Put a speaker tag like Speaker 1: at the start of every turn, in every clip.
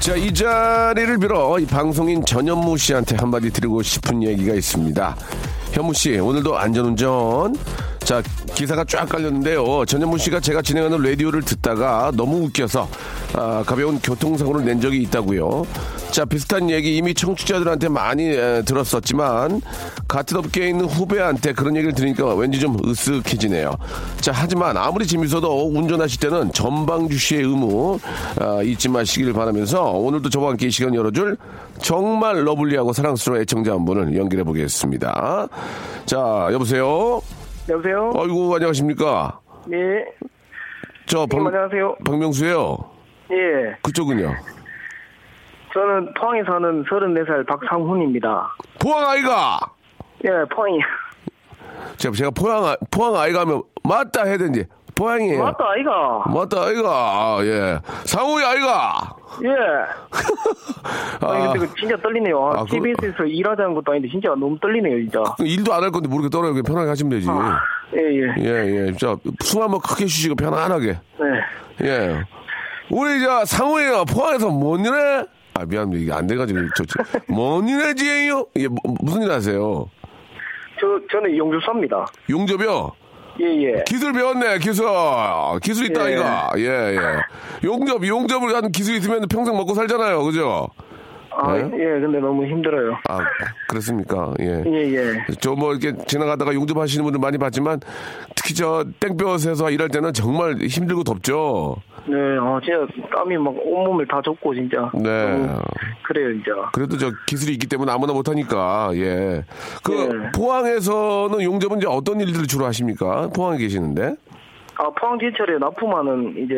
Speaker 1: 자, 이 자리를 빌어 이 방송인 전현무 씨한테 한마디 드리고 싶은 얘기가 있습니다. 현무 씨, 오늘도 안전운전. 자, 기사가 쫙 깔렸는데요. 전현무 씨가 제가 진행하는 라디오를 듣다가 너무 웃겨서 아, 가벼운 교통사고를 낸 적이 있다고요. 자, 비슷한 얘기 이미 청취자들한테 많이 에, 들었었지만 같은 업계에 있는 후배한테 그런 얘기를 들으니까 왠지 좀 으쓱해지네요. 자, 하지만 아무리 재밌어도 운전하실 때는 전방주 시의 의무 아, 잊지 마시길 바라면서 오늘도 저와 함께 이 시간 열어줄 정말 러블리하고 사랑스러운 애청자 한 분을 연결해 보겠습니다. 자, 여보세요?
Speaker 2: 여보세요?
Speaker 1: 아이고, 안녕하십니까?
Speaker 2: 네.
Speaker 1: 저 박,
Speaker 2: 님, 안녕하세요.
Speaker 1: 박명수예요
Speaker 2: 예.
Speaker 1: 그쪽은요?
Speaker 2: 저는 포항에 사는 34살 박상훈입니다.
Speaker 1: 포항 아이가!
Speaker 2: 예, 포항이.
Speaker 1: 제가, 제가 포항, 아- 포항 아이가 하면 맞다 해야 되는지. 포항이에요.
Speaker 2: 맞다, 아이가.
Speaker 1: 맞다, 아이가. 아, 예. 상우이 아이가.
Speaker 2: 예. 아니,
Speaker 1: 아,
Speaker 2: 근데 그 진짜 떨리네요.
Speaker 1: 아, 그-
Speaker 2: TBS에서 일하자는 것도 아닌데 진짜 너무 떨리네요, 진짜.
Speaker 1: 일도 안 할 건데 모르게 떨어요. 그냥 편하게 하시면 되지.
Speaker 2: 예, 예.
Speaker 1: 예, 예. 자, 숨 한번 크게 쉬시고 편안하게.
Speaker 2: 네.
Speaker 1: 예. 우리, 저, 상우이가 포항에서 뭔 일해? 아, 미안합니다. 이게 안 돼가지고. 저, 저, 뭔 일해, 지에요? 예, 뭐, 무슨 일 하세요?
Speaker 2: 저, 저는 용주사입니다.
Speaker 1: 용접이요?
Speaker 2: 예, 예.
Speaker 1: 기술 배웠네, 기술. 기술 있다,
Speaker 2: 예.
Speaker 1: 이가. 예, 예. 용접, 용접을 하는 기술 있으면 평생 먹고 살잖아요. 그죠?
Speaker 2: 아,
Speaker 1: 네?
Speaker 2: 예, 근데 너무 힘들어요.
Speaker 1: 아, 그렇습니까? 예.
Speaker 2: 예, 예.
Speaker 1: 저 뭐 이렇게 지나가다가 용접하시는 분들 많이 봤지만 특히 저 땡볕에서 일할 때는 정말 힘들고 덥죠.
Speaker 2: 네, 아, 진짜 땀이 막 온몸을 다 젖고, 진짜.
Speaker 1: 네.
Speaker 2: 그래요, 진짜.
Speaker 1: 그래도 저 기술이 있기 때문에 아무나 못하니까 예. 그
Speaker 2: 네.
Speaker 1: 포항에서는 용접은 이제 어떤 일들을 주로 하십니까? 포항에 계시는데?
Speaker 2: 아, 포항제철에 납품하는 이제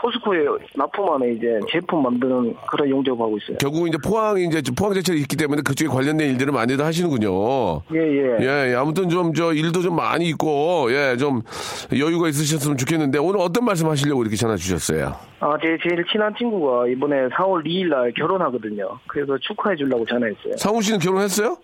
Speaker 2: 포스코에 납품하는 이제 제품 만드는 그런 용접하고 있어요.
Speaker 1: 결국 이제 포항이 이제 포항 제철이 있기 때문에 그쪽에 관련된 일들을 많이들 하시는군요.
Speaker 2: 예, 예.
Speaker 1: 예, 예. 아무튼 좀 저 일도 좀 많이 있고 예, 좀 여유가 있으셨으면 좋겠는데 오늘 어떤 말씀 하시려고 이렇게 전화 주셨어요?
Speaker 2: 아, 제 제일 친한 친구가 이번에 4월 2일 날 결혼하거든요. 그래서 축하해 주려고 전화했어요.
Speaker 1: 상우 씨는 결혼했어요?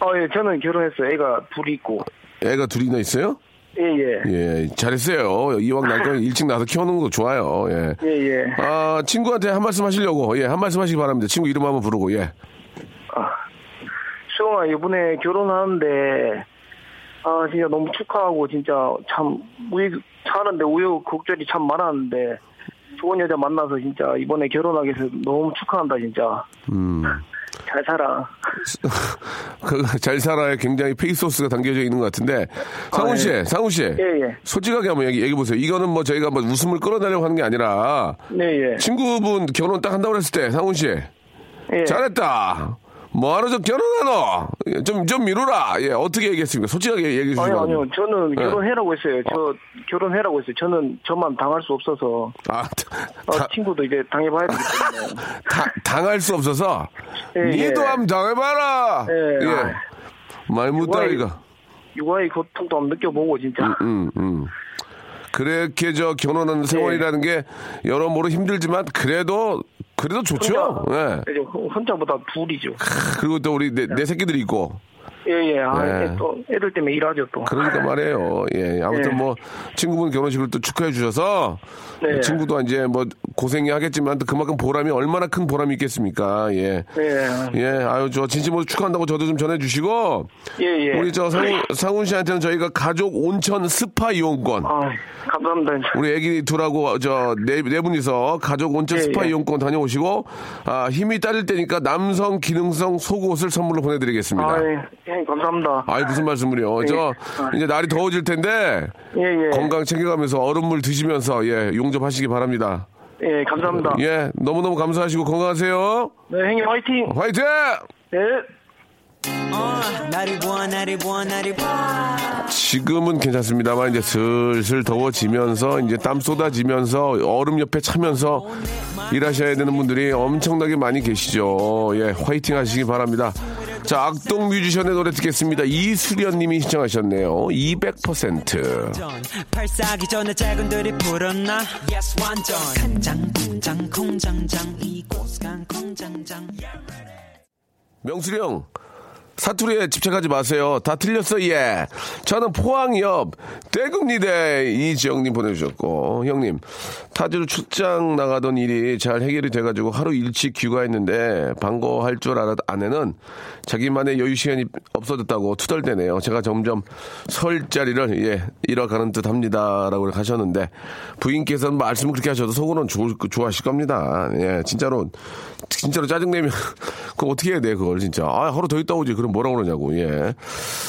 Speaker 2: 아, 예, 저는 결혼했어요. 애가 둘이 있고.
Speaker 1: 애가 둘이나 있어요?
Speaker 2: 예, 예.
Speaker 1: 예, 잘했어요. 이왕 날 거면 일찍 나서 키워놓은 거 좋아요. 예.
Speaker 2: 예, 예.
Speaker 1: 아, 친구한테 한 말씀 하시려고, 예, 한 말씀 하시기 바랍니다. 친구 이름 한번 부르고, 예.
Speaker 2: 수영아, 이번에 결혼하는데, 아, 진짜 너무 축하하고, 진짜 참, 우리 사는데 우여곡절이 참 많았는데, 좋은 여자 만나서 진짜 이번에 결혼하게 해서 너무 축하한다, 진짜.
Speaker 1: 음.
Speaker 2: 잘 살아.
Speaker 1: 그, 잘 살아야 굉장히 페이소스가 담겨져 있는 것 같은데. 상훈 씨,
Speaker 2: 예.
Speaker 1: 상훈 씨.
Speaker 2: 예, 예.
Speaker 1: 솔직하게 한번 얘기, 얘기해보세요. 이거는 뭐 저희가 뭐 웃음을 끌어내려고 하는 게 아니라,
Speaker 2: 네, 예.
Speaker 1: 친구분 결혼 딱 한다고 그랬을 때, 상훈 씨.
Speaker 2: 예.
Speaker 1: 잘했다. 뭐하러 저 결혼하노? 예, 좀, 좀 미루라. 예, 어떻게 얘기했습니까? 솔직하게 얘기해 주시기
Speaker 2: 아니요. 아니요. 저는
Speaker 1: 예.
Speaker 2: 결혼해라고 했어요. 저 결혼해라고 했어요. 저는 저만 당할 수 없어서.
Speaker 1: 아,
Speaker 2: 어,
Speaker 1: 다-
Speaker 2: 친구도 이제 당해봐야 되기 때문에.
Speaker 1: 다- 당할 수 없어서
Speaker 2: 예,
Speaker 1: 니도
Speaker 2: 예.
Speaker 1: 한번 당해봐라.
Speaker 2: 예,
Speaker 1: 예.
Speaker 2: 아.
Speaker 1: 말 못하니까.
Speaker 2: 육아의 고통도 한번 느껴보고 진짜.
Speaker 1: 음, 음. 그렇게 저 결혼하는 세월이라는 게 여러모로 힘들지만 그래도 그래도 좋죠. 예.
Speaker 2: 이제 혼자보다 둘이죠.
Speaker 1: 그리고 또 우리 내, 내 새끼들이 있고.
Speaker 2: 예, 예. 아,
Speaker 1: 예.
Speaker 2: 예, 또 애들 때문에 일하죠, 또.
Speaker 1: 그러니까 말이에요. 예. 아무튼
Speaker 2: 네.
Speaker 1: 뭐 친구분 결혼식을 또 축하해 주셔서
Speaker 2: 네.
Speaker 1: 친구도 이제 뭐 고생이 하겠지만 또 그만큼 보람이 얼마나 큰 보람이 있겠습니까? 예.
Speaker 2: 예.
Speaker 1: 예, 아유, 저 진심으로 축하한다고 저도 좀 전해 주시고,
Speaker 2: 예, 예.
Speaker 1: 우리 저 상훈, 상훈 씨한테는 저희가 가족 온천 스파 이용권,
Speaker 2: 아, 감사합니다.
Speaker 1: 우리 애기 둘하고 저네 네 분이서 가족 온천
Speaker 2: 예,
Speaker 1: 스파
Speaker 2: 예.
Speaker 1: 이용권 다녀오시고, 아, 힘이 따를 때니까 남성 기능성 속옷을 선물로 보내 드리겠습니다.
Speaker 2: 아, 예. 예, 감사합니다.
Speaker 1: 아이 무슨 말씀을요? 저
Speaker 2: 아.
Speaker 1: 이제 날이 더워질 텐데
Speaker 2: 예, 예.
Speaker 1: 건강 챙겨가면서 얼음물 드시면서 예 용접하시기 바랍니다.
Speaker 2: 예, 감사합니다.
Speaker 1: 예 너무 너무 감사하시고 건강하세요.
Speaker 2: 네, 형님 화이팅!
Speaker 1: 화이팅!
Speaker 2: 예.
Speaker 3: 보아
Speaker 1: 지금은 괜찮습니다만 이제 슬슬 더워지면서 이제 땀 쏟아지면서 얼음 옆에 차면서 일하셔야 되는 분들이 엄청나게 많이 계시죠. 예, 화이팅 하시기 바랍니다. 자, 악동 뮤지션의 노래 듣겠습니다. 이수련 님이 신청하셨네요. 200%.
Speaker 3: 발사기 전에 작은들이 불었나 Yes 완전 간장 공장 공장장 이곳 간 공장장
Speaker 1: 명수리 형, 사투리에 집착하지 마세요. 다 틀렸어, 예. 저는 포항 옆 대금리대 이지영님 보내주셨고, 형님, 타지로 출장 나가던 일이 잘 해결이 돼가지고 하루 일찍 귀가했는데, 반가워할 줄 알았 아내는 자기만의 여유 시간이 없어졌다고 투덜대네요. 제가 점점 설 자리를, 예, 잃어가는 듯 합니다. 라고 하셨는데, 부인께서는 말씀을 그렇게 하셔도 속으로는 좋, 좋아하실 겁니다. 예, 진짜로, 진짜로 짜증내면, 그거 어떻게 해야 돼, 그걸 진짜. 아, 하루 더 있다 오지. 그럼 뭐라 그러냐고, 예.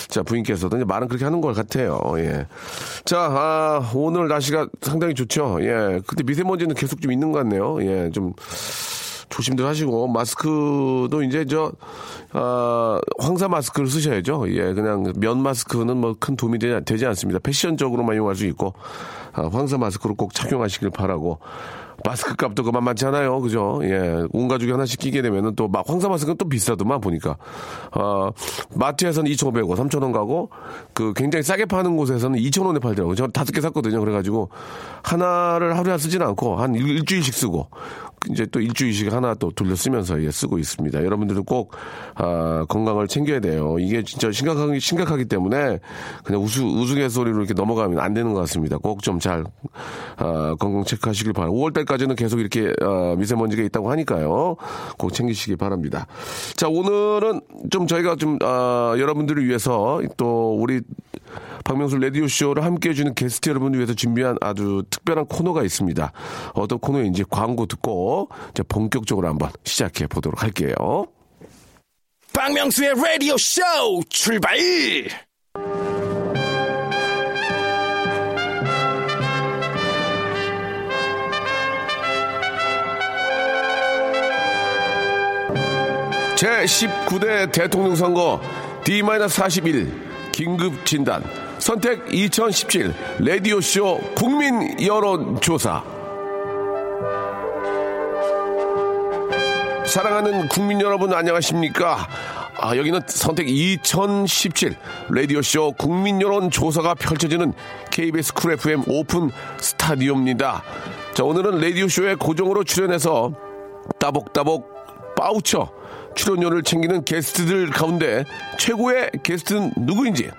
Speaker 1: 자, 부인께서도 이제 말은 그렇게 하는 것 같아요, 예. 자, 아, 오늘 날씨가 상당히 좋죠, 예. 근데 미세먼지는 계속 좀 있는 것 같네요, 예. 좀, 조심들 하시고, 마스크도 이제 저, 아, 황사 마스크를 쓰셔야죠. 예, 그냥 면 마스크는 뭐 큰 도움이 되지, 되지 않습니다. 패션적으로만 이용할 수 있고, 아, 황사 마스크를 꼭 착용하시길 바라고. 마스크 값도 그만만치 않아요. 그죠? 예. 온 가족이 하나씩 끼게 되면은 또 막 황사 마스크는 또 비싸더만 보니까. 어, 마트에서는 2,500원, 3,000원 가고 그 굉장히 싸게 파는 곳에서는 2,000원에 팔더라고요. 저 다섯 개 샀거든요. 그래가지고 하나를 하루에 쓰지는 않고 한 일- 일주일씩 쓰고 이제 또 일주일씩 하나 또 돌려 쓰면서 예, 쓰고 있습니다. 여러분들은 꼭 아, 건강을 챙겨야 돼요. 이게 진짜 심각하기 심각하기 때문에 그냥 우스 우스갯소리로 이렇게 넘어가면 안 되는 것 같습니다. 꼭 좀잘 아, 건강 체크하시길 바랍니다. 5월 달까지는 계속 이렇게 아, 미세먼지가 있다고 하니까요. 꼭 챙기시기 바랍니다. 자 오늘은 좀 저희가 좀 아, 여러분들을 위해서 또 우리 박명수 라디오 쇼를 함께 해주는 게스트 여러분을 위해서 준비한 아주 특별한 코너가 있습니다. 어떤 코너인지 광고 듣고 이제 본격적으로 한번 시작해 보도록 할게요.
Speaker 4: 박명수의 라디오 쇼 출발!
Speaker 1: 제 19대 대통령 선거 D-41 긴급 진단 선택 2017 라디오 쇼 국민 여론 조사 사랑하는 국민 여러분 안녕하십니까? 아, 여기는 선택 2017 라디오쇼 국민 여론 조사가 펼쳐지는 KBS 쿨 FM 오픈 스튜디오입니다. 자, 오늘은 라디오쇼에 고정으로 출연해서 따박따박 바우처 출연료를 챙기는 게스트들 가운데 최고의 게스트는 누구인지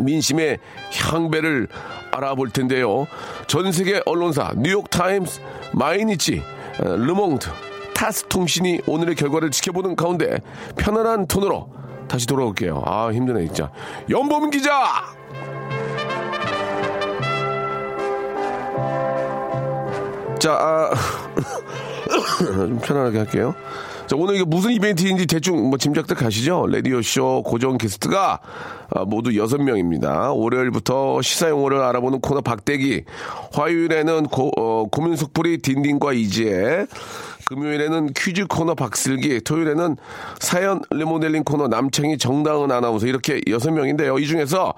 Speaker 1: 민심의 향배를 알아볼 텐데요. 전 세계 언론사 뉴욕타임스, 마이니치, 어, 르몽드, 타스 통신이 오늘의 결과를 지켜보는 가운데 편안한 톤으로 다시 돌아올게요. 아 힘드네 진짜. 연범 기자. 자, 아, 좀 편안하게 할게요. 자, 오늘 이게 무슨 이벤트인지 대충 뭐 짐작들 가시죠? 라디오쇼 고정 게스트가 아, 모두 여섯 명입니다. 월요일부터 시사용어를 알아보는 코너 박대기, 화요일에는 고, 어, 고민 속풀이 딘딘과 이지혜, 금요일에는 퀴즈 코너 박슬기, 토요일에는 사연 리모델링 코너 남창희 정다은 아나운서 이렇게 여섯 명인데요. 이 중에서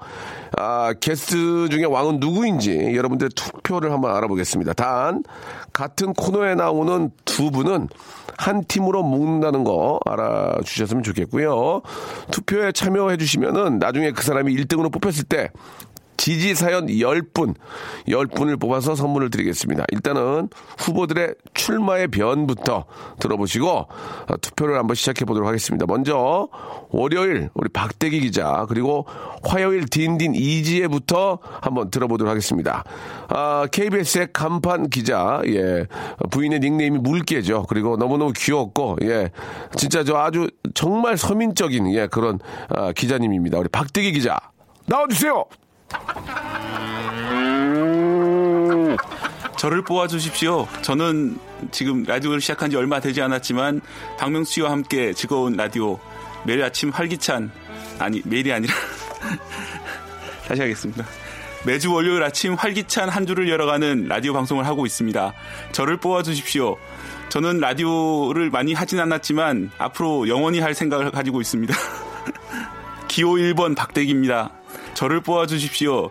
Speaker 1: 아, 게스트 중에 왕은 누구인지 여러분들의 투표를 한번 알아보겠습니다. 단 같은 코너에 나오는 두 분은 한 팀으로 묶는다는 거 알아주셨으면 좋겠고요. 투표에 참여해 주시면은 나중에 그 사람이 1등으로 뽑혔을 때 지지 사연 10분, 10분을 뽑아서 선물을 드리겠습니다. 일단은 후보들의 출마의 변부터 들어보시고 어, 투표를 한번 시작해 보도록 하겠습니다. 먼저 월요일 우리 박대기 기자 그리고 화요일 딘딘 이지혜부터 한번 들어보도록 하겠습니다. 아, KBS의 간판 기자, 예, 부인의 닉네임이 물개죠. 그리고 너무너무 귀엽고, 예, 진짜 저 아주 정말 서민적인, 예, 그런 아, 기자님입니다. 우리 박대기 기자. 나와주세요!
Speaker 5: 저를 뽑아주십시오. 저는 지금 라디오를 시작한 지 얼마 되지 않았지만 박명수 씨와 함께 즐거운 라디오 매일 아침 활기찬 아니 매일이 아니라 다시 하겠습니다. 매주 월요일 아침 활기찬 한 주를 열어가는 라디오 방송을 하고 있습니다. 저를 뽑아주십시오. 저는 라디오를 많이 하진 않았지만 앞으로 영원히 할 생각을 가지고 있습니다. 기호 1번 박대기입니다. 저를 뽑아주십시오.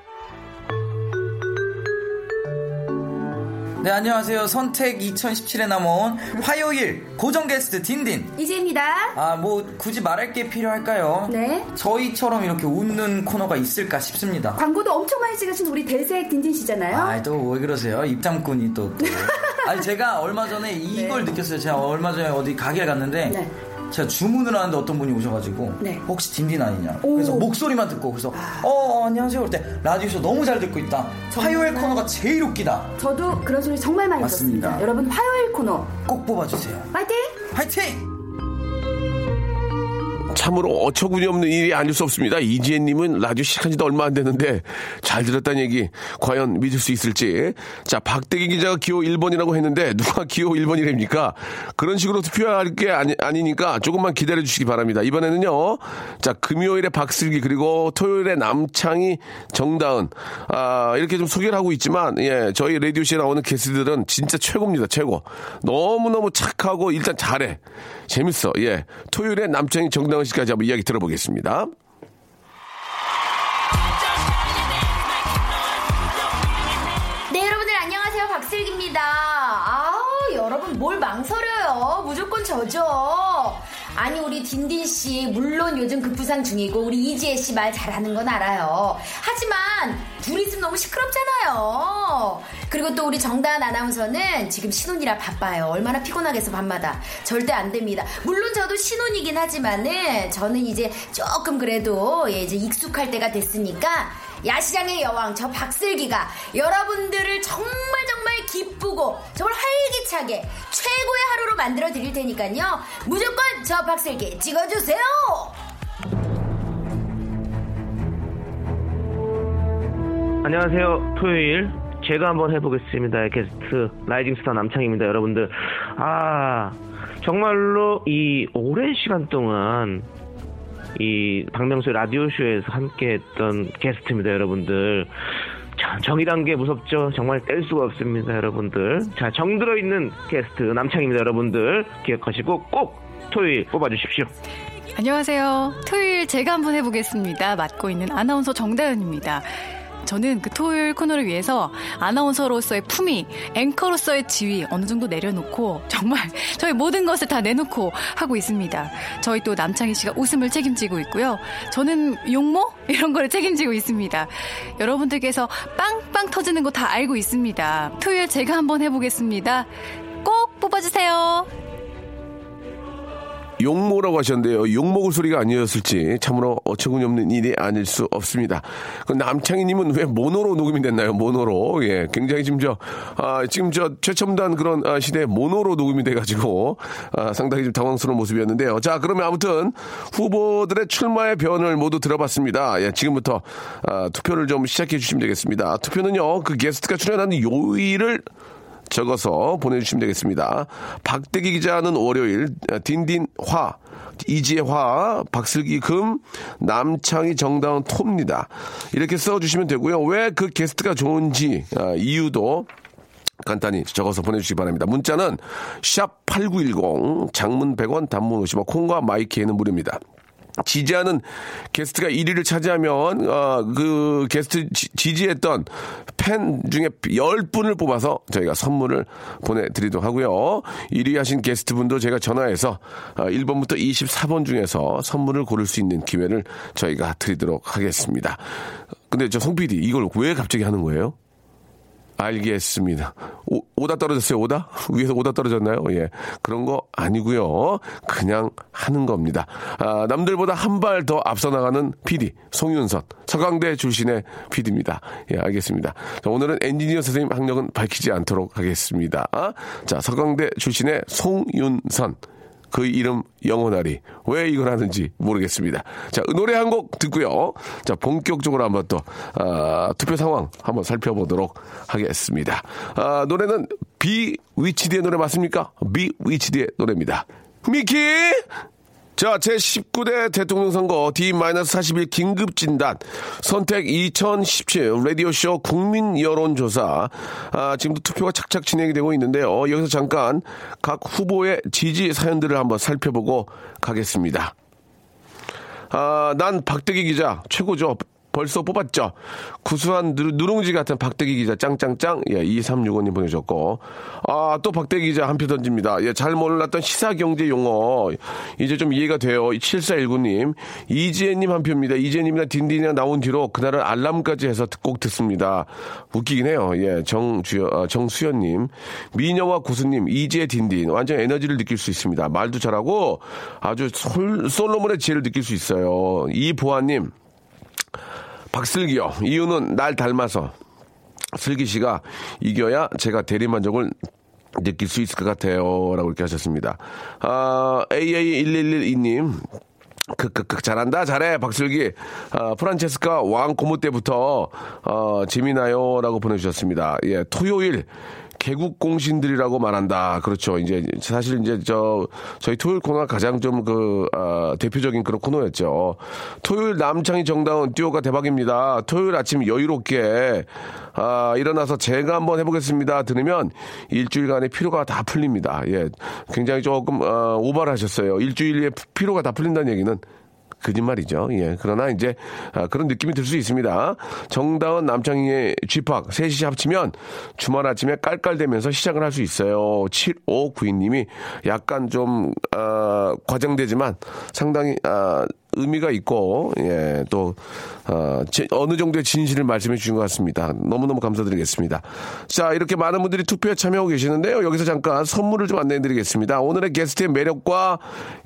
Speaker 6: 네, 안녕하세요. 선택 2017에 남아온 화요일 고정 게스트 딘딘.
Speaker 7: 이지입니다.
Speaker 6: 아, 뭐 굳이 말할 게 필요할까요?
Speaker 7: 네.
Speaker 6: 저희처럼 이렇게 웃는 코너가 있을까 싶습니다.
Speaker 7: 광고도 엄청 많이 찍으신 우리 대세 딘딘 씨잖아요.
Speaker 6: 아, 또 왜 그러세요? 입장꾼이 또. 또. 아니, 제가 얼마 전에 이걸
Speaker 7: 네.
Speaker 6: 느꼈어요. 제가 얼마 전에 어디 가게 갔는데
Speaker 7: 네.
Speaker 6: 제가 주문을 하는데 어떤 분이 오셔가지고
Speaker 7: 네.
Speaker 6: 혹시 딘딘 아니냐
Speaker 7: 오.
Speaker 6: 그래서 목소리만 듣고 그래서 어, 어, 안녕하세요 그럴 때 라디오쇼 너무 잘 듣고 있다 화요일 코너가 제일 웃기다
Speaker 7: 저도 그런 소리 정말 많이
Speaker 6: 맞습니다.
Speaker 7: 들었습니다. 여러분 화요일 코너
Speaker 6: 꼭 뽑아주세요
Speaker 7: 파이팅!
Speaker 6: 화이팅!
Speaker 1: 참으로 어처구니 없는 일이 아닐 수 없습니다. 이지혜님은 라디오 시작한 지도 얼마 안 됐는데 잘 들었다는 얘기 과연 믿을 수 있을지. 자, 박대기 기자가 기호 1번이라고 했는데 누가 기호 1번이랍니까? 그런 식으로 투표할 게 아니, 아니니까 조금만 기다려 주시기 바랍니다. 이번에는요. 자, 금요일에 박슬기 그리고 토요일에 남창희 정다은 아, 이렇게 좀 소개를 하고 있지만 예, 저희 라디오쇼에 나오는 게스트들은 진짜 최고입니다. 최고. 너무너무 착하고 일단 잘해. 재밌어. 예. 토요일에 남창희 정다은 씨까지 한번 이야기 들어보겠습니다.
Speaker 7: 네 여러분들 안녕하세요 박슬기입니다. 아우 여러분 뭘 망설여요. 무조건 저죠. 아니 우리 딘딘 씨 물론 요즘 급부상 중이고 우리 이지혜 씨 말 잘하는 건 알아요. 하지만 둘이 있으면 너무 시끄럽잖아요. 그리고 또 우리 정다은 아나운서는 지금 신혼이라 바빠요. 얼마나 피곤하겠어 밤마다. 절대 안 됩니다. 물론 저도 신혼이긴 하지만은 저는 이제 조금 그래도 예, 이제 익숙할 때가 됐으니까 야시장의 여왕 저 박슬기가 여러분들을 정말 정말 기쁘고 정말 활기차게 최고의 하루로 만들어 드릴 테니까요. 무조건 저 박슬기 찍어주세요.
Speaker 8: 안녕하세요. 토요일 제가 한번 해보겠습니다. 게스트 rising star 남창희입니다. 여러분들 아 정말로 이 오랜 시간 동안 이 박명수 라디오 쇼에서 함께 했던 게스트입니다. 여러분들 자, 정이란 게 무섭죠. 정말 뗄 수가 없습니다. 여러분들 자 정 들어 있는 게스트 남창희입니다. 여러분들 기억하시고 꼭 토요일 뽑아주십시오.
Speaker 9: 안녕하세요. 토요일 제가 한번 해보겠습니다. 맡고 있는 아나운서 정다은입니다. 저는 그 토요일 코너를 위해서 아나운서로서의 품위, 앵커로서의 지위 어느 정도 내려놓고 정말 저희 모든 것을 다 내놓고 하고 있습니다. 저희 또 남창희 씨가 웃음을 책임지고 있고요. 저는 용모 이런 거를 책임지고 있습니다. 여러분들께서 빵빵 터지는 거 다 알고 있습니다. 토요일 제가 한번 해보겠습니다. 꼭 뽑아주세요.
Speaker 1: 욕모라고 하셨는데요. 욕먹을 소리가 아니었을지 참으로 어처구니 없는 일이 아닐 수 없습니다. 그 남창희님은 왜 모노로 녹음이 됐나요? 모노로. 예, 굉장히 지금 저, 아, 지금 저 최첨단 그런 아, 시대에 모노로 녹음이 돼가지고 아, 상당히 좀 당황스러운 모습이었는데요. 자, 그러면 아무튼 후보들의 출마의 변을 모두 들어봤습니다. 예, 지금부터 아, 투표를 좀 시작해 주시면 되겠습니다. 투표는요, 그 게스트가 출연하는 요일을 적어서 보내주시면 되겠습니다. 박대기 기자는 월요일, 딘딘 화, 이지혜 화, 박슬기 금, 남창희 정다운 토입니다. 이렇게 써주시면 되고요. 왜 그 게스트가 좋은지 아, 이유도 간단히 적어서 보내주시기 바랍니다. 문자는 샵 8910, 장문 100원, 단문 50원, 콩과 마이키에는 무료입니다. 지지하는 게스트가 1위를 차지하면 어, 그 게스트 지, 지했던팬 중에 10분을 뽑아서 저희가 선물을 보내드리도록 하고요. 1위 하신 게스트분도 제가 전화해서 어, 1번부터 24번 중에서 선물을 고를 수 있는 기회를 저희가 드리도록 하겠습니다. 근데 저 송 PD 이걸 왜 갑자기 하는 거예요? 알겠습니다. 오, 오다 떨어졌어요, 오다? 위에서 오다 떨어졌나요? 예. 그런 거 아니고요 그냥 하는 겁니다. 아, 남들보다 한 발 더 앞서 나가는 PD, 송윤선. 서강대 출신의 PD입니다. 예, 알겠습니다. 자, 오늘은 엔지니어 선생님 학력은 밝히지 않도록 하겠습니다. 아? 자, 서강대 출신의 송윤선. 그 이름 영원하리. 왜 이걸 하는지 모르겠습니다. 자, 노래 한 곡 듣고요. 자, 본격적으로 한번 또, 아, 투표 상황 한번 살펴보도록 하겠습니다. 아, 노래는 비 위치디의 노래 맞습니까? 비 위치디의 노래입니다. 미키! 자, 제19대 대통령 선거 D-41 긴급 진단 선택 2017 라디오쇼 국민 여론조사. 아, 지금도 투표가 착착 진행이 되고 있는데요. 여기서 잠깐 각 후보의 지지 사연들을 한번 살펴보고 가겠습니다. 아, 난 박대기 기자 최고죠. 벌써 뽑았죠. 구수한 누, 누룽지 같은 박대기 기자 짱짱짱 예, 2365님 보내셨고 아 또 박대기 기자 한 표 던집니다. 예, 잘 몰랐던 시사 경제 용어 이제 좀 이해가 돼요. 7419님 이지혜님 한 표입니다. 이지혜님이랑 딘딘이랑 나온 뒤로 그날은 알람까지 해서 꼭 듣습니다. 웃기긴 해요. 예, 정주여 아, 정수연님 미녀와 구수님 이지혜 딘딘 완전 에너지를 느낄 수 있습니다. 말도 잘하고 아주 솔, 솔로몬의 지혜를 느낄 수 있어요. 이보아님 박슬기요. 이유는 날 닮아서. 슬기 씨가 이겨야 제가 대리만족을 느낄 수 있을 것 같아요. 라고 이렇게 하셨습니다. 아, AA1112님. 크크크 잘한다 잘해 박슬기 아, 프란체스카 왕 고무 때부터 어, 재미나요라고 보내주셨습니다. 예 토요일 개국 공신들이라고 말한다. 그렇죠. 이제 사실 이제 저 저희 토요일 코너가 가장 좀그 어, 대표적인 그런 코너였죠. 토요일 남창희 정다운 듀오가 대박입니다. 토요일 아침 여유롭게 아, 일어나서 제가 한번 해보겠습니다. 들으면 일주일간의 피로가 다 풀립니다. 예, 굉장히 조금 어, 오버를 하셨어요. 일주일에 피로가 다 풀린다는 얘기는 거짓말이죠. 예. 그러나 이제 아, 그런 느낌이 들 수 있습니다. 정다은 남창희의 쥐팍 셋이 합치면 주말 아침에 깔깔대면서 시작을 할 수 있어요. 7592님이 약간 좀 아, 과장되지만 상당히 아, 의미가 있고 예, 또 어, 제, 어느 정도의 진실을 말씀해 주신 것 같습니다. 너무너무 감사드리겠습니다. 자, 이렇게 많은 분들이 투표에 참여하고 계시는데요. 여기서 잠깐 선물을 좀 안내해 드리겠습니다. 오늘의 게스트의 매력과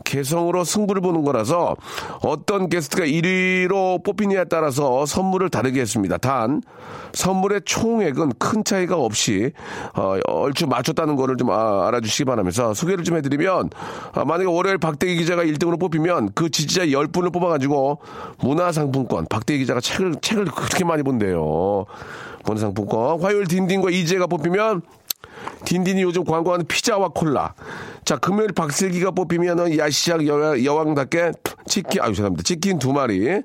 Speaker 1: 개성으로 승부를 보는 거라서 어떤 게스트가 1위로 뽑히냐에 따라서 선물을 다르게 했습니다. 단 선물의 총액은 큰 차이가 없이 어, 얼추 맞췄다는 거를 좀 아, 알아주시기 바라면서 소개를 좀 해드리면 아, 만약에 월요일 박대기 기자가 1등으로 뽑히면 그 지지자 10분 을 뽑아가지고 문화상품권 박대기 기자가 책을 책을 그렇게 많이 본대요. 문화상품권 화요일 딘딘과 이재가 뽑히면 딘딘이 요즘 광고하는 피자와 콜라. 자, 금요일 박슬기가 뽑히면은 야시작 여왕, 답게 치킨, 아유, 죄송합니다. 치킨 두 마리.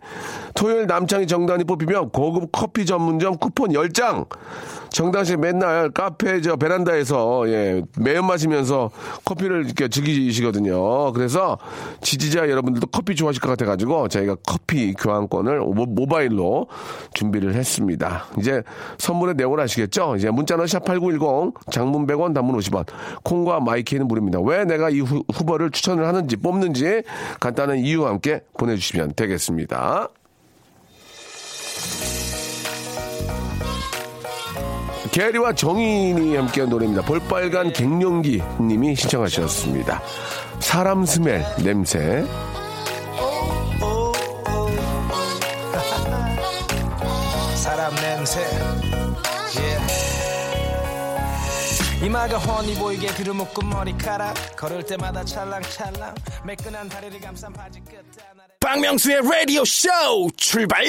Speaker 1: 토요일 남창희 정단이 뽑히면 고급 커피 전문점 쿠폰 10장. 정당 씨 맨날 카페 저 베란다에서 예, 매연 마시면서 커피를 이렇게 즐기시거든요. 그래서 지지자 여러분들도 커피 좋아하실 것 같아가지고 저희가 커피 교환권을 모, 바일로 준비를 했습니다. 이제 선물의 내용을 아시겠죠? 이제 문자는 샵8910 장문 100원 단문 50원 콩과 마이키는 무료입니다. 왜 내가 이 후, 후보를 추천을 하는지 뽑는지 간단한 이유와 함께 보내주시면 되겠습니다. 게리와 정인이 함께한 노래입니다. 볼빨간 갱년기 님이 신청하셨습니다. 사람 스멜 냄새.
Speaker 10: 사람 냄새. 이마가 훤히 보이게 들어묶은 머리카락 걸을 때마다 찰랑찰랑 매끈한 다리를 감싼 바지 끝
Speaker 11: 박명수의 라디오 쇼 출발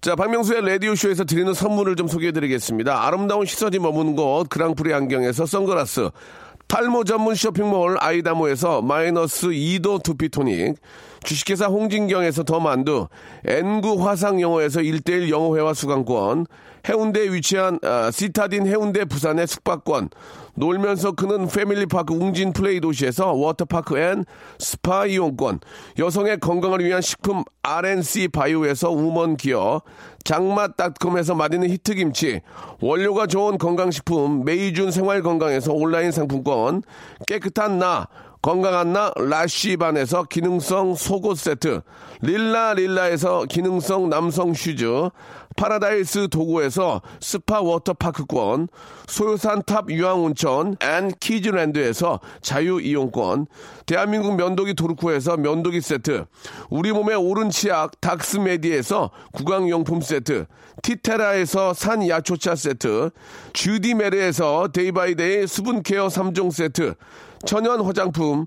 Speaker 1: 자, 박명수의 라디오쇼에서 드리는 선물을 좀 소개해 드리겠습니다. 아름다운 시선이 머무는 곳, 그랑프리 안경에서 선글라스, 탈모 전문 쇼핑몰 아이다모에서 마이너스 2도 두피토닉, 주식회사 홍진경에서 더 만두, 엔구 화상영어에서 1대1 영어회화 수강권, 해운대에 위치한 아, 시타딘 해운대 부산의 숙박권, 놀면서 크는 패밀리파크 웅진 플레이 도시에서 워터파크 and 스파 이용권, 여성의 건강을 위한 식품 RNC 바이오에서 우먼 기어, 장맛닷컴에서 맛있는 히트김치, 원료가 좋은 건강식품 메이준 생활건강에서 온라인 상품권, 깨끗한 나, 건강한 나 라쉬반에서 기능성 속옷 세트, 릴라 릴라에서 기능성 남성 슈즈, 파라다이스 도고에서 스파 워터파크권, 소요산 탑 유황온천 and 키즈랜드에서 자유이용권, 대한민국 면도기 도르코에서 면도기 세트, 우리 몸의 옳은 치약 닥스메디에서 구강용품 세트, 티테라에서 산야초차 세트, 주디메르에서 데이바이데이 수분케어 3종 세트, 천연 화장품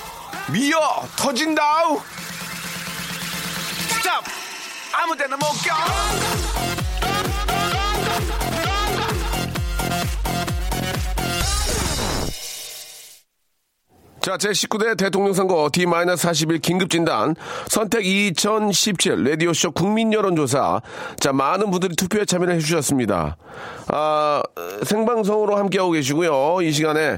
Speaker 1: 미어 터진다우
Speaker 11: 스탑 아무 데나 못 가.
Speaker 1: 자, 제19대 대통령 선거 D-41 긴급진단 선택 2017 라디오쇼 국민 여론조사. 자, 많은 분들이 투표에 참여를 해주셨습니다. 아, 생방송으로 함께하고 계시고요. 이 시간에,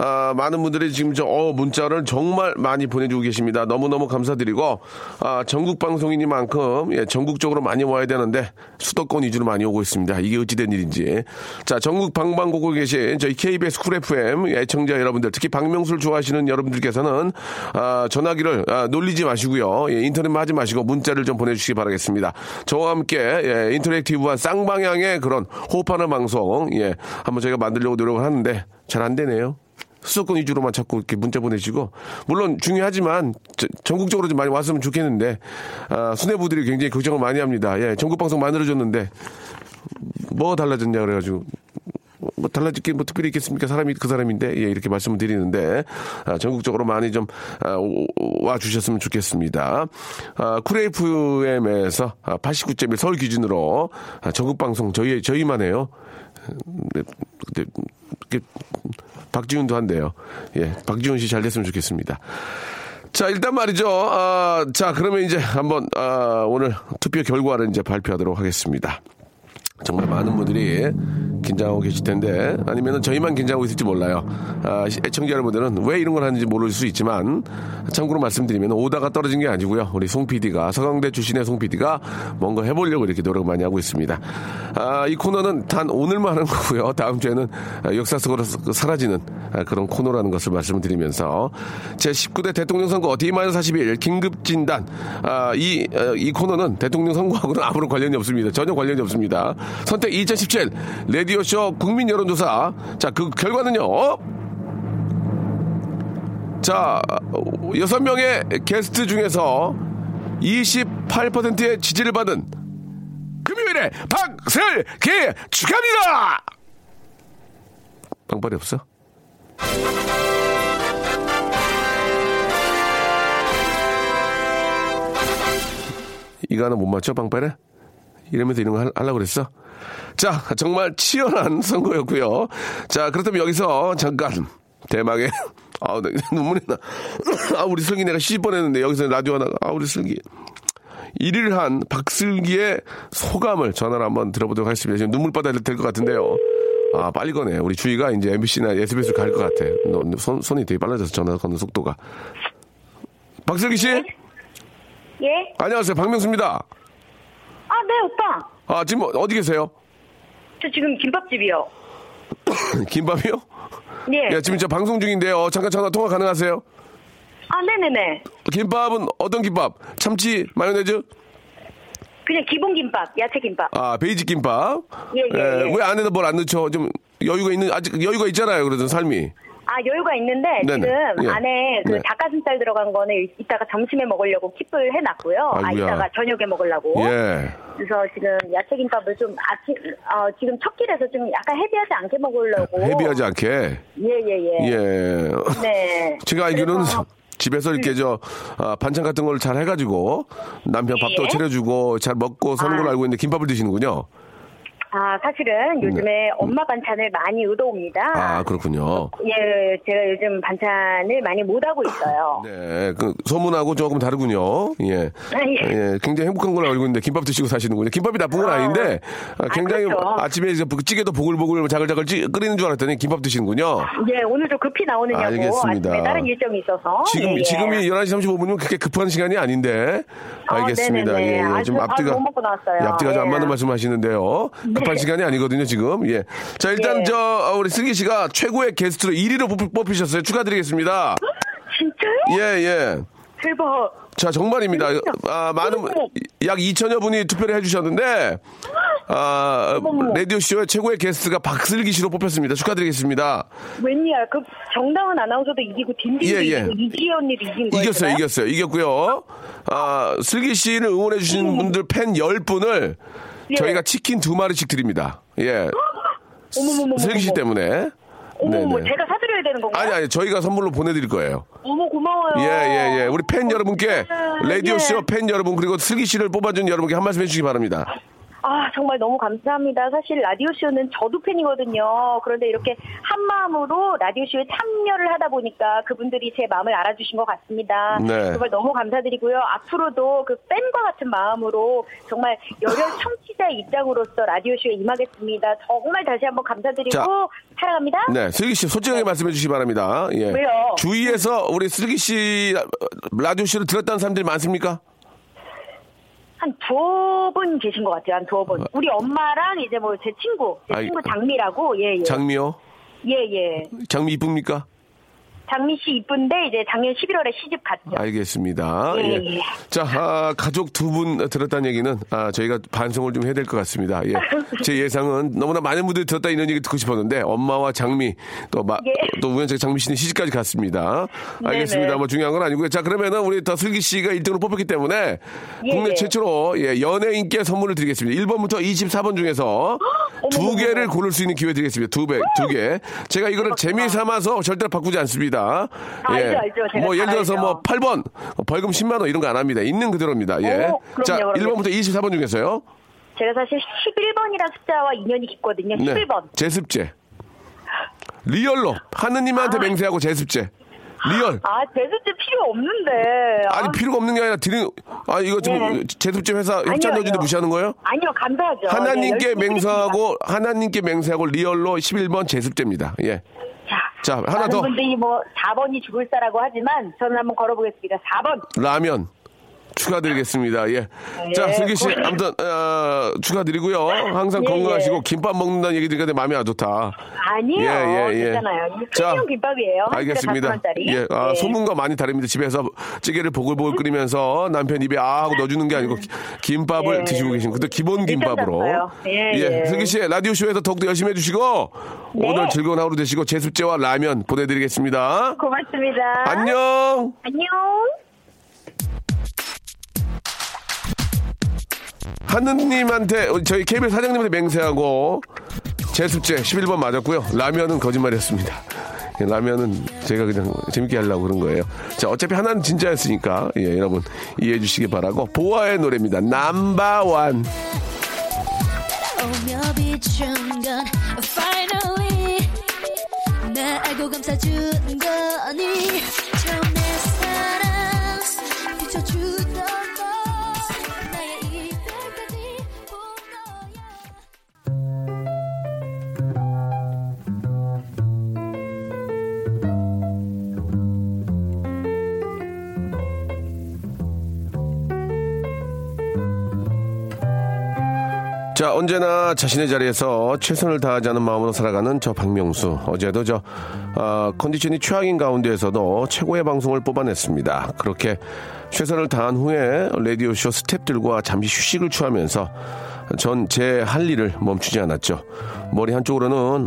Speaker 1: 아, 많은 분들이 지금 저, 어, 문자를 정말 많이 보내주고 계십니다. 너무너무 감사드리고, 아, 전국 방송이니만큼, 예, 전국적으로 많이 와야 되는데, 수도권 위주로 많이 오고 있습니다. 이게 어찌된 일인지. 자, 전국 방방곡곡에 계신 저희 KBS 쿨 FM 애청자 여러분들, 특히 박명수를 좋아하시는 여러분들께서는 아, 전화기를 아, 놀리지 마시고요. 예, 인터넷만 하지 마시고 문자를 좀 보내주시기 바라겠습니다. 저와 함께 예, interactive한 쌍방향의 그런 호흡하는 방송 예, 한번 저희가 만들려고 노력을 하는데 잘 안 되네요. 수도권 위주로만 자꾸 이렇게 문자 보내시고 물론 중요하지만 저- 전국적으로 좀 많이 왔으면 좋겠는데 아, 수뇌부들이 굉장히 걱정을 많이 합니다. 예, 전국 방송 만들어줬는데 뭐 달라졌냐 그래가지고 뭐 달라질 게 뭐 특별히 있겠습니까? 사람이 그 사람인데 예, 이렇게 말씀을 드리는데 아, 전국적으로 많이 좀 아, 와주셨으면 좋겠습니다. 아, 쿨 FM에서 89.1 서울 기준으로 아, 전국 방송 저희 저희만 해요. 네, 근데 이렇게 박지훈도 한대요. 예, 박지훈 씨 잘 됐으면 좋겠습니다. 자, 일단 말이죠. 아, 자, 그러면 이제 한번, 아, 오늘 투표 결과를 이제 발표하도록 하겠습니다. 정말 많은 분들이 긴장하고 계실 텐데 아니면 저희만 긴장하고 있을지 몰라요. 아, 애청자 여러분들은 왜 이런 걸 하는지 모를 수 있지만 참고로 말씀드리면 오다가 떨어진 게 아니고요. 우리 송 PD가 서강대 출신의 송 PD가 뭔가 해보려고 이렇게 노력을 많이 하고 있습니다. 아, 이 코너는 단 오늘만 하는 거고요. 다음 주에는 역사 속으로 사라지는 그런 코너라는 것을 말씀을 드리면서 제 19대 대통령 선거 D-41 긴급 진단 아, 이, 어, 이 코너는 대통령 선거하고는 아무런 관련이 없습니다. 전혀 관련이 없습니다. 선택 2017 라디오쇼 국민 여론조사 자 그 결과는요. 자, 여섯 명의 게스트 중에서 28%의 지지를 받은 금요일에 박슬기 축하합니다! 빵발이 없어? 이거 하나 못 맞춰, 빵발에? 이러면서 이런 거 할- 하려고 그랬어? 자, 정말 치열한 선거였고요. 자, 그렇다면 여기서 잠깐 대망의 아, 나 눈물이 나. 아, 우리 슬기 내가 시집 보냈는데 여기서 라디오 하나 아, 우리 슬기. 1위를 한 박슬기의 소감을 전화로 한번 들어보도록 하겠습니다. 지금 눈물 바다 될것 같은데요. 아, 빨리 거네. 우리 주희가 이제 MBC나 SBS를 갈것 같아. 너, 손, 손이 되게 빨라져서 전화 거는 속도가. 박슬기 씨?
Speaker 12: 예?
Speaker 1: 안녕하세요. 박명수입니다.
Speaker 12: 아, 네, 오빠.
Speaker 1: 아, 지금 어디 계세요?
Speaker 12: 저 지금 김밥집이요.
Speaker 1: 김밥이요?
Speaker 12: 예.
Speaker 1: 야, 지금 저 방송 중인데요. 잠깐 전화 통화 가능하세요?
Speaker 12: 아, 네네네.
Speaker 1: 김밥은 어떤 김밥? 참치 마요네즈?
Speaker 12: 그냥 기본 김밥, 야채 김밥.
Speaker 1: 아, basic 김밥?
Speaker 12: 예, 예, 예.
Speaker 1: 왜 안에다 뭘 안 넣죠? 좀 여유가 있는, 아직 여유가 있잖아요. 그래도 삶이.
Speaker 12: 아, 여유가 있는데
Speaker 1: 네네.
Speaker 12: 지금
Speaker 1: 예.
Speaker 12: 안에 그
Speaker 1: 네.
Speaker 12: 닭가슴살 들어간 거는 이- 이따가 점심에 먹으려고 킵을 해놨고요. 아,
Speaker 1: 아이고야.
Speaker 12: 이따가 저녁에 먹으려고.
Speaker 1: 예.
Speaker 12: 그래서 지금 야채 김밥을 좀 아침, 어, 지금 첫 끼라서 좀 약간 헤비하지 않게 먹으려고.
Speaker 1: 헤비하지 않게.
Speaker 12: 예, 예, 예.
Speaker 1: 예.
Speaker 12: 네.
Speaker 1: 제가 알기로는 집에서 이렇게 저 아, 반찬 같은 걸 잘 해가지고 남편 밥도
Speaker 12: 예.
Speaker 1: 차려주고 잘 먹고 사는 걸로
Speaker 12: 아.
Speaker 1: 알고 있는데 김밥을 드시는군요.
Speaker 12: 아, 사실은 요즘에 엄마 반찬을 많이 의도옵니다.
Speaker 1: 네. 아, 그렇군요.
Speaker 12: 예, 제가 요즘 반찬을 많이 못 하고 있어요.
Speaker 1: 네, 그 소문하고 조금 다르군요. 예.
Speaker 12: 아, 예.
Speaker 1: 예, 굉장히 행복한 걸로 알고 있는데 김밥 드시고 사시는군요. 김밥이 나쁜 건 아닌데 아, 굉장히
Speaker 12: 그렇죠.
Speaker 1: 아침에 이제 찌개도 보글보글 자글자글 찌, 끓이는 줄 알았더니 김밥 드시는군요.
Speaker 12: 예, 오늘 좀 급히 나오느냐고
Speaker 1: 알겠습니다.
Speaker 12: 아침에 다른 일정이 있어서.
Speaker 1: 지금
Speaker 12: 예, 예.
Speaker 1: 지금이 11시 35분이면 그렇게 급한 시간이 아닌데.
Speaker 12: 아,
Speaker 1: 알겠습니다.
Speaker 12: 네네네.
Speaker 1: 예, 예.
Speaker 12: 아,
Speaker 1: 지금
Speaker 12: 저- 아,
Speaker 1: 앞뒤가. 앞뒤가 좀안
Speaker 12: 예.
Speaker 1: 맞는 말씀하시는데요. 급한
Speaker 12: 네.
Speaker 1: 시간이 아니거든요, 지금. 예. 자, 일단
Speaker 12: 예.
Speaker 1: 저 어, 우리 슬기 씨가 최고의 게스트로 1위로 뽑, 뽑히셨어요. 축하드리겠습니다.
Speaker 12: 진짜요?
Speaker 1: 예, 예.
Speaker 12: 대박.
Speaker 1: 자, 정말입니다. 아, 많은, 약 2천여 분이 투표를 해주셨는데, 아, 라디오쇼의 최고의 게스트가 박슬기 씨로 뽑혔습니다. 축하드리겠습니다.
Speaker 12: 웬일이야. 그 정다은 아나운서도 이기고 딘딘도
Speaker 1: 예, 예.
Speaker 12: 이기고 이지혜 언니도 이긴 거예요.
Speaker 1: 이겼어요, 이겼어요. 이겼고요. 아, 슬기 씨를 응원해주신 분들 팬 10분을
Speaker 12: 예.
Speaker 1: 저희가 치킨 두 마리씩 드립니다. 예.
Speaker 12: 어머머머.
Speaker 1: 슬기 씨 때문에.
Speaker 12: 어머머. 제가 사드려야 되는 건가요?
Speaker 1: 아니, 아니, 저희가 선물로 보내드릴 거예요.
Speaker 12: 어머, 고마워요.
Speaker 1: 예, 예, 예. 우리 팬 여러분께, 라디오쇼
Speaker 12: 예.
Speaker 1: 팬 여러분, 그리고 슬기 씨를 뽑아준 여러분께 한 말씀 해주시기 바랍니다.
Speaker 12: 아, 정말 너무 감사합니다. 사실 라디오쇼는 저도 팬이거든요. 그런데 이렇게 한 마음으로 라디오쇼에 참여를 하다 보니까 그분들이 제 마음을 알아주신 것 같습니다.
Speaker 1: 네.
Speaker 12: 정말 너무 감사드리고요. 앞으로도 그 팬과 같은 마음으로 정말 열혈 청취자 입장으로서 라디오쇼에 임하겠습니다. 정말 다시 한번 감사드리고
Speaker 1: 자.
Speaker 12: 사랑합니다.
Speaker 1: 네, 슬기 씨 솔직하게 말씀해 주시기 바랍니다. 예.
Speaker 12: 왜요?
Speaker 1: 주위에서 우리 슬기 씨 라디오 씨를 들었다는 사람들이 많습니까?
Speaker 12: 한 두어 분 계신 것 같아요. 한 두어 분. 우리 엄마랑 이제 뭐 제 친구, 제
Speaker 1: 아이,
Speaker 12: 친구 장미라고, 예, 예.
Speaker 1: 장미요?
Speaker 12: 예, 예.
Speaker 1: 장미 이쁩니까?
Speaker 12: 장미 씨 이쁜데 이제 작년 11월에 시집 갔죠.
Speaker 1: 알겠습니다.
Speaker 12: 예,
Speaker 1: 예.
Speaker 12: 예.
Speaker 1: 자, 아, 가족 두 분 들었다는 얘기는 아, 저희가 반성을 좀 해야 될 것 같습니다. 예. 제 예상은 너무나 많은 분들이 들었다 이런 얘기 듣고 싶었는데 엄마와 장미 또, 마, 또 우연찮게 장미 씨는 시집까지 갔습니다. 알겠습니다.
Speaker 12: 예. 네네.
Speaker 1: 뭐 중요한 건 아니고요. 자, 그러면은 우리 더 슬기 씨가 1등으로 뽑혔기 때문에
Speaker 12: 예,
Speaker 1: 국내
Speaker 12: 예.
Speaker 1: 최초로 예, 연예인께 선물을 드리겠습니다. 1번부터 24번 중에서 두 개를 고를 수 있는 기회 드리겠습니다. 두 배, 두 개. 제가 이거를 재미 삼아서 절대로 바꾸지 않습니다. 예.
Speaker 12: 알죠, 알죠.
Speaker 1: 뭐 예를
Speaker 12: 잘
Speaker 1: 들어서
Speaker 12: 알죠.
Speaker 1: 뭐 8번 벌금 10만 원 이런 거 안 합니다. 있는 그대로입니다. 예.
Speaker 12: 오, 그럼요,
Speaker 1: 자,
Speaker 12: 그럼요.
Speaker 1: 1번부터 24번 중에서요.
Speaker 12: 제가 사실 11번이라는 숫자와 인연이 깊거든요. 11번.
Speaker 1: 제습제. real로 하느님한테 맹세하고 제습제. real.
Speaker 12: 아, 제습제 필요 없는데. 아,
Speaker 1: 아니 필요가 없는 게 아니라 드린 아 이거 지금
Speaker 12: 네.
Speaker 1: 제습제 회사 협찬해주는데
Speaker 12: 아니요.
Speaker 1: 무시하는 거예요?
Speaker 12: 아니요, 감사하죠.
Speaker 1: 하나님께
Speaker 12: 예,
Speaker 1: 맹세하고 하나님께 맹세하고 real로 11번 제습제입니다. 예. 자, 하나 더
Speaker 12: 분들이 뭐 4번이 죽을 사라고 하지만 저는 한번 걸어보겠습니다. 4번.
Speaker 1: 라면 축하드리겠습니다. 예.
Speaker 12: 예,
Speaker 1: 자, 슬기 씨,
Speaker 12: 고맙습니다.
Speaker 1: 아무튼 어, 축하드리고요. 항상
Speaker 12: 예,
Speaker 1: 건강하시고
Speaker 12: 예.
Speaker 1: 김밥 먹는다는 얘기 들으니까 내 마음이 아주 좋다.
Speaker 12: 아니에요.
Speaker 1: 예, 예, 예.
Speaker 12: 괜찮아요.
Speaker 1: 자,
Speaker 12: 김밥이에요. 한
Speaker 1: 알겠습니다.
Speaker 12: 진짜 4,000원짜리.
Speaker 1: 예, 아,
Speaker 12: 예.
Speaker 1: 소문과 많이 다릅니다. 집에서 찌개를 보글보글 끓이면서 남편 입에 아 하고 넣어주는 게 아니고 기- 김밥을
Speaker 12: 예.
Speaker 1: 드시고 계신 근데 기본 김밥으로.
Speaker 12: 괜찮았어요. 예, 예.
Speaker 1: 슬기 씨 라디오 쇼에서 더욱더 열심히 해주시고
Speaker 12: 네.
Speaker 1: 오늘 즐거운 하루 되시고 제습제와 라면 보내드리겠습니다.
Speaker 12: 고맙습니다.
Speaker 1: 안녕.
Speaker 12: 안녕.
Speaker 1: 하느님한테 저희 KBS 사장님한테 맹세하고 제습제 11번 맞았고요. 라면은 거짓말이었습니다. 예, 라면은 제가 그냥 재밌게 하려고 그런 거예요. 자, 어차피 하나는 진짜였으니까 예, 여러분 이해해 주시기 바라고 보아의 노래입니다.
Speaker 13: 비춘 건 finally 날 알고 감싸준 거니
Speaker 1: 자, 언제나 자신의 자리에서 최선을 않은 마음으로 살아가는 저 박명수. 어제도 저, 아, 컨디션이 최악인 가운데에서도 최고의 방송을 뽑아냈습니다. 그렇게 최선을 다한 후에 라디오쇼 스탭들과 잠시 휴식을 취하면서 전 제 할 일을 멈추지 않았죠. 머리 한쪽으로는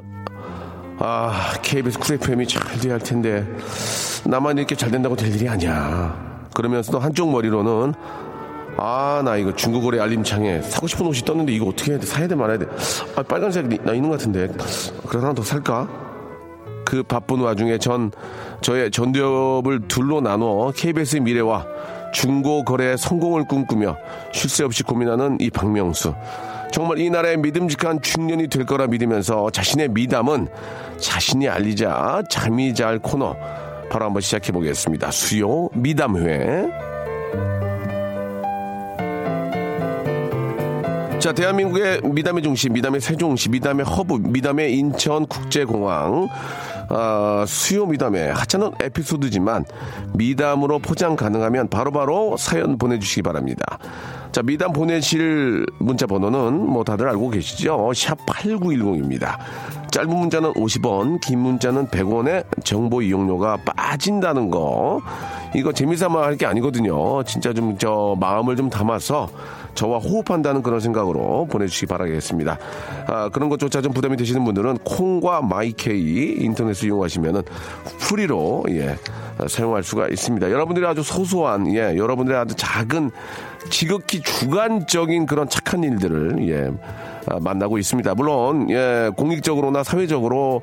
Speaker 1: 아, KBS 쿨 FM이 잘 돼야 할 텐데, 나만 이렇게 잘 된다고 될 일이 아니야. 그러면서도 한쪽 머리로는, 아, 나 이거 중고거래 알림창에 사고 싶은 옷이 떴는데 이거 어떻게 해야 돼? 사야 돼, 말아야 돼? 아, 빨간색 나 있는 것 같은데. 그래서 하나 더 살까? 그 바쁜 와중에 전, 저의 전두엽을 둘로 나눠 KBS의 미래와 중고거래 성공을 꿈꾸며 쉴 새 없이 고민하는 이 박명수. 정말 이 나라의 믿음직한 중년이 될 거라 믿으면서 자신의 미담은 자신이 알리자 잠이 잘 코너 바로 한번 시작해 보겠습니다. 수요 미담회. 자, 대한민국의 미담의 중심, 미담의 세종시, 미담의 허브, 미담의 인천국제공항, 아, 수요 미담의 하찮은 에피소드지만 미담으로 포장 가능하면 바로바로 사연 보내주시기 바랍니다. 자, 미담 보내실 문자 번호는 뭐 다들 알고 계시죠? 샵 8910입니다. 짧은 문자는 50원, 긴 문자는 100원의 정보 이용료가 빠진다는 거. 이거 재미삼아 할 게 아니거든요. 진짜 좀 저 마음을 좀 담아서 저와 호흡한다는 그런 생각으로 보내주시기 바라겠습니다. 아, 그런 것조차 좀 부담이 되시는 분들은 콩과 마이케이 인터넷을 이용하시면은 프리로 예 사용할 수가 있습니다. 여러분들이 아주 소소한 예 여러분들의 아주 작은 지극히 주관적인 그런 착한 일들을 예 아, 만나고 있습니다. 물론 예 공익적으로나 사회적으로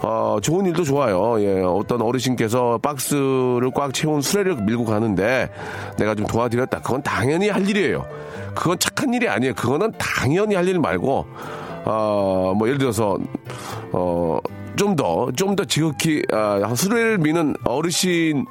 Speaker 1: 어, 좋은 일도 좋아요. 예, 어떤 어르신께서 박스를 꽉 채운 수레를 밀고 가는데 내가 좀 도와드렸다. 그건 당연히 할 일이에요. 그건 착한 일이 아니에요. 그거는 당연히 할 일 말고, 어, 뭐 예를 들어서, 어, 좀 더, 좀 더 지극히, 아, 수레를 미는 어르신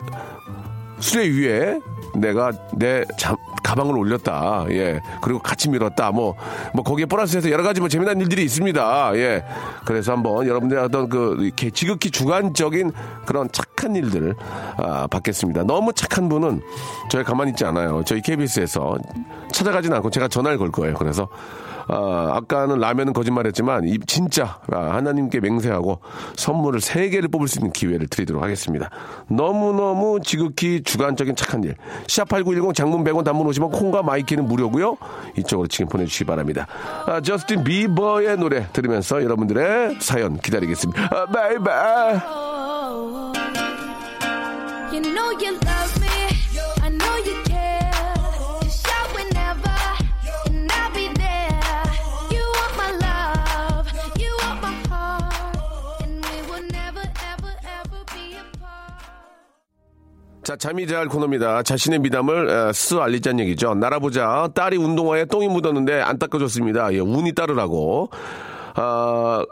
Speaker 1: 수레 위에 내가 내 잠, 가방을 올렸다. 예. 그리고 같이 밀었다. 뭐, 뭐, 거기에 플러스해서 여러 가지 뭐 재미난 일들이 있습니다. 예. 그래서 한번 여러분들의 어떤 그, 이렇게 지극히 주관적인 그런 착한 일들을, 아, 받겠습니다. 너무 착한 분은 저희 가만히 있지 않아요. 저희 KBS에서 찾아가진 않고 제가 전화를 걸 거예요. 그래서, 아, 아까는 라면은 거짓말했지만 이 진짜 아, 하나님께 맹세하고 선물을 세 개를 뽑을 수 있는 기회를 드리도록 하겠습니다. 너무너무 지극히 주관적인 착한 일. 샵8910 장문 100원 단문 50원 콩과 마이케이는 무료고요. 이쪽으로 지금 보내주시기 바랍니다. 아, 저스틴 비버의 노래 들으면서 여러분들의 사연 기다리겠습니다. 아, 바이바이.
Speaker 13: You know you love me.
Speaker 1: 자, 잠이 잘 코너입니다. 자신의 미담을 에, 스 알리자는 얘기죠. 날아보자. 딸이 운동화에 똥이 묻었는데 안 닦아줬습니다. 예, 운이 따르라고. 아,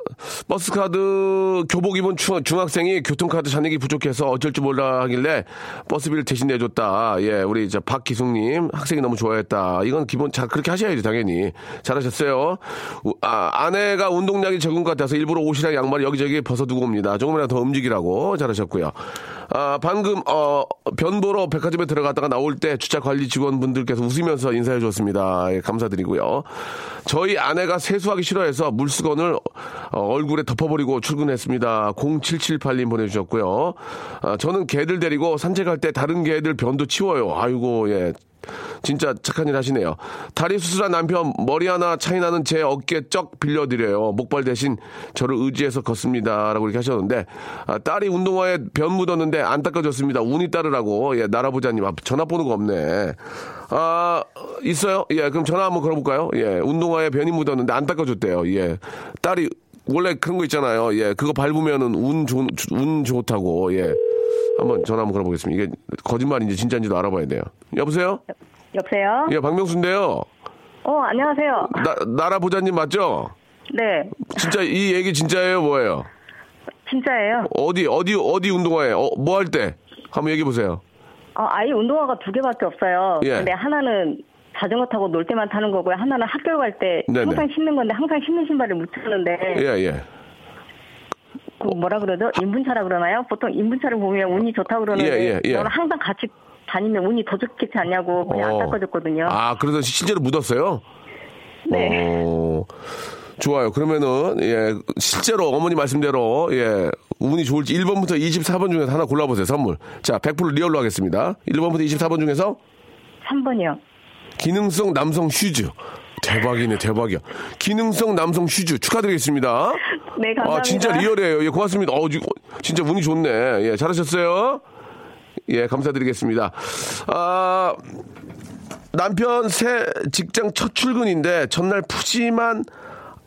Speaker 1: 버스카드 교복 입은 중- 중학생이 교통카드 잔액이 부족해서 어쩔 줄 몰라 하길래 버스비를 대신 내줬다. 예, 우리 저 박기숙님 학생이 너무 좋아했다. 이건 기본 자 그렇게 하셔야죠 당연히 잘하셨어요. 우- 아, 아내가 운동량이 적은 것 같아서 일부러 옷이랑 양말 여기저기 벗어두고 옵니다. 조금이라도 더 움직이라고 잘하셨고요. 아, 방금 어, 변보러 백화점에 들어갔다가 나올 때 주차 관리 직원분들께서 웃으면서 인사해 줬습니다. 예, 감사드리고요. 저희 아내가 세수하기 싫어해서 물수건을 어, 얼굴에 덮어버리고 출근했습니다. 0778님 보내주셨고요. 아, 저는 개들 데리고 산책할 때 다른 개들 변도 치워요. 아이고 예. 진짜 착한 일 하시네요. 다리 수술한 남편 머리 하나 차이 나는 제 어깨 쩍 빌려드려요. 목발 대신 저를 의지해서 걷습니다라고 이렇게 하셨는데 아, 딸이 운동화에 변 묻었는데 안 닦아줬습니다. 운이 따르라고 예, 나라보자님 아, 전화번호가 없네. 아 있어요? 예 그럼 전화 한번 걸어볼까요? 예 운동화에 변이 묻었는데 안 닦아줬대요. 예 딸이 원래 그런 거 있잖아요. 예 그거 밟으면은 운, 좋, 운 좋다고 예. 한번 전화 한번 걸어보겠습니다. 이게 거짓말인지 진짜인지도 알아봐야 돼요. 여보세요?
Speaker 14: 여보세요?
Speaker 1: 예, 박명수인데요.
Speaker 14: 어, 안녕하세요.
Speaker 1: 나, 나라 부자님 맞죠?
Speaker 14: 네,
Speaker 1: 진짜 이 얘기 진짜예요, 뭐예요?
Speaker 14: 진짜예요.
Speaker 1: 어디 어디 어디 운동화에 어, 뭐 할 때? 한번 얘기해 보세요.
Speaker 14: 어, 아이 운동화가 두 개밖에 없어요.
Speaker 1: 예.
Speaker 14: 근데 하나는 자전거 타고 놀 때만 타는 거고요. 하나는 학교 갈 때. 항상 신는 건데 항상 신는 신발을 못 찾는데
Speaker 1: 예, 예.
Speaker 14: 그 뭐라 그러죠? 인분차라 그러나요? 보통 인분차를 보면 운이 좋다고 그러는데
Speaker 1: 예, 예, 예.
Speaker 14: 저는 항상 같이 다니면 운이 더 좋겠지 않냐고 그냥
Speaker 1: 어.
Speaker 14: 안 닦아줬거든요.
Speaker 1: 아, 그래서 실제로 묻었어요?
Speaker 14: 네.
Speaker 1: 어, 좋아요. 그러면은 예, 실제로 어머니 말씀대로 예, 운이 좋을지 1번부터 24번 중에서 하나 골라 보세요, 선물. 자, 100% real로 하겠습니다. 1번부터 24번 중에서
Speaker 14: 3번이요.
Speaker 1: 기능성 남성 슈즈. 대박이네, 대박이야. 기능성 남성 슈즈 축하드리겠습니다.
Speaker 14: 네, 감사합니다.
Speaker 1: 아, 진짜 real이에요. 예, 고맙습니다. 어, 지- 진짜 운이 좋네. 예, 잘하셨어요. 예, 감사드리겠습니다. 아, 남편 새 직장 첫 출근인데 전날 푸짐한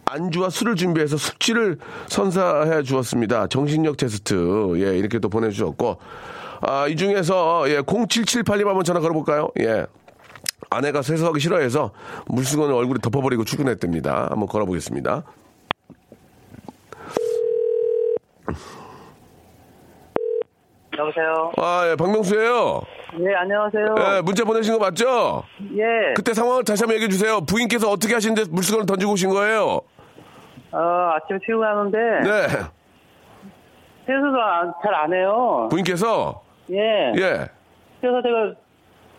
Speaker 1: 안주와 술을 준비해서 숙취를 선사해 주었습니다. 정신력 테스트. 예, 이렇게 또 보내주셨고. 아, 이 중에서, 예, 0778님 한번 전화 걸어볼까요? 예. 아내가 세수하기 싫어해서 물수건을 얼굴에 덮어버리고 출근했답니다. 한번 걸어보겠습니다.
Speaker 15: 여보세요.
Speaker 1: 아, 예, 박명수예요.
Speaker 15: 예, 안녕하세요.
Speaker 1: 예, 문자 보내신 거 맞죠?
Speaker 15: 예.
Speaker 1: 그때 상황을 다시 한번 얘기해 주세요. 부인께서 어떻게 하시는데 물수건을 던지고 오신 거예요?
Speaker 15: 어, 아침 출근하는데
Speaker 1: 네.
Speaker 15: 세수를 잘안 해요.
Speaker 1: 부인께서
Speaker 15: 예.
Speaker 1: 예.
Speaker 15: 그래서 제가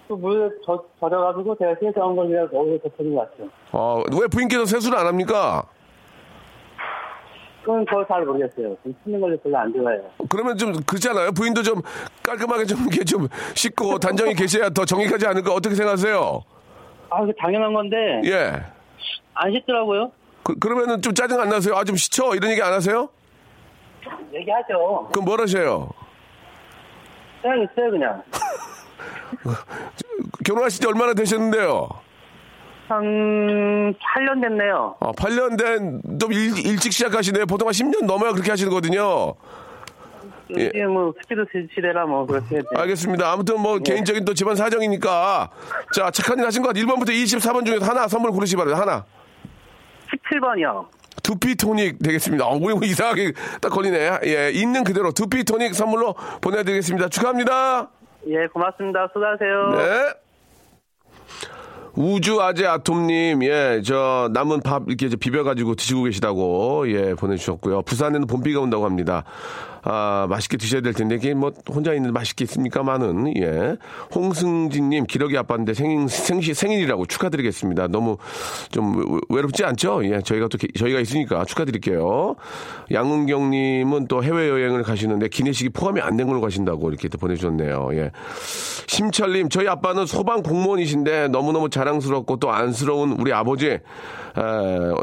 Speaker 15: 그 물에 젖, 젖어가지고 제가 세수한 걸 그냥 거기서 덮어주고 왔죠.
Speaker 1: 어, 왜 부인께서 세수를 안 합니까?
Speaker 15: 그건 저잘 모르겠어요. 좀 씻는 걸 별로 안 좋아해요.
Speaker 1: 그러면 좀 그렇잖아요. 부인도 좀 깔끔하게 좀 이렇게 좀 씻고 단정히 계셔야 더 정익하지 않을까 어떻게 생각하세요?
Speaker 15: 아, 그 당연한 건데
Speaker 1: 예.
Speaker 15: 안 씻더라고요.
Speaker 1: 그, 그러면은 좀 짜증 안 나세요? 아, 좀 씻어? 이런 얘기 안 하세요?
Speaker 15: 얘기하죠.
Speaker 1: 그럼 뭘 하셔요?
Speaker 15: 그냥 있어요, 그냥.
Speaker 1: 결혼하신 지 얼마나 되셨는데요?
Speaker 15: 한 8년 됐네요.
Speaker 1: 아, 8년 된, 좀 일, 일찍 시작하시네요. 보통 한 10년 넘어야 그렇게 하시거든요. 예.
Speaker 15: 이게 뭐 스피드 시대라 뭐 그렇게 해야 돼요.
Speaker 1: 알겠습니다. 아무튼 뭐 개인적인 또 집안 사정이니까. 자, 착한 일 하신 것 같아요. 1번부터 24번 중에서 하나 선물 고르시 바랍니다. 하나.
Speaker 15: 17번이요.
Speaker 1: 두피 토닉 되겠습니다. 어, 뭐 이상하게 딱 걸리네. 예, 있는 그대로 두피 토닉 선물로 보내드리겠습니다. 축하합니다.
Speaker 15: 예, 고맙습니다. 수고하세요.
Speaker 1: 네. 우주 아재 아톰님, 예, 저 남은 밥 이렇게 비벼가지고 드시고 계시다고 예 보내주셨고요. 부산에는 봄비가 온다고 합니다. 아 맛있게 드셔야 될 텐데 이게 뭐 혼자 있는데 맛있게 있습니까만은 예. 홍승진님 기러기 아빠인데 생일 생시 생일이라고 축하드리겠습니다. 너무 좀 외롭지 않죠? 예, 저희가 또 기- 저희가 있으니까 축하드릴게요. 양은경님은 또 해외 여행을 가시는데 기내식이 포함이 안 된 걸로 가신다고 이렇게 또 보내주셨네요. 예. 심철님, 저희 아빠는 소방 공무원이신데 너무너무 자랑스럽고 또 안쓰러운 우리 아버지 에,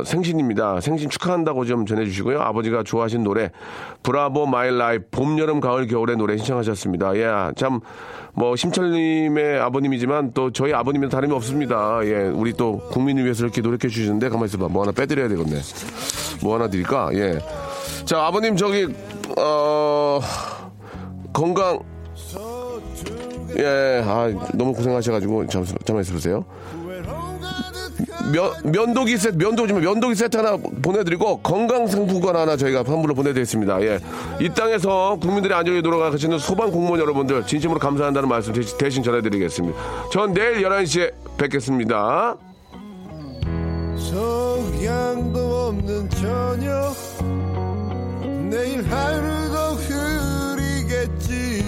Speaker 1: 생신입니다. 생신 축하한다고 좀 전해주시고요. 아버지가 좋아하신 노래 Bravo My Life 봄, 여름, 가을, 겨울의 노래 신청하셨습니다. 예, 참 뭐 심철님의 아버님이지만 또 저희 아버님은 다름이 없습니다. 예, 우리 또 국민을 위해서 이렇게 노력해 주시는데 가만 있어봐. 뭐 하나 빼드려야 되겠네. 뭐 하나 드릴까? 예. 자, 아버님 저기 어 건강 예, 아, 너무 고생하셔가지고, 잠, 잠깐만 있어보세요. 면, 면도기 세트, 면도지만 면도기 세트 하나 보내드리고 건강상품권 하나 저희가 선물로 보내드리겠습니다. 예. 이 땅에서 국민들의 안전이 돌아가시는 소방 공무원 여러분들 진심으로 감사한다는 말씀 대신, 대신 전해드리겠습니다. 전 내일 11시에 뵙겠습니다.
Speaker 16: 성향도 없는 저녁 내일 하루도 흐리겠지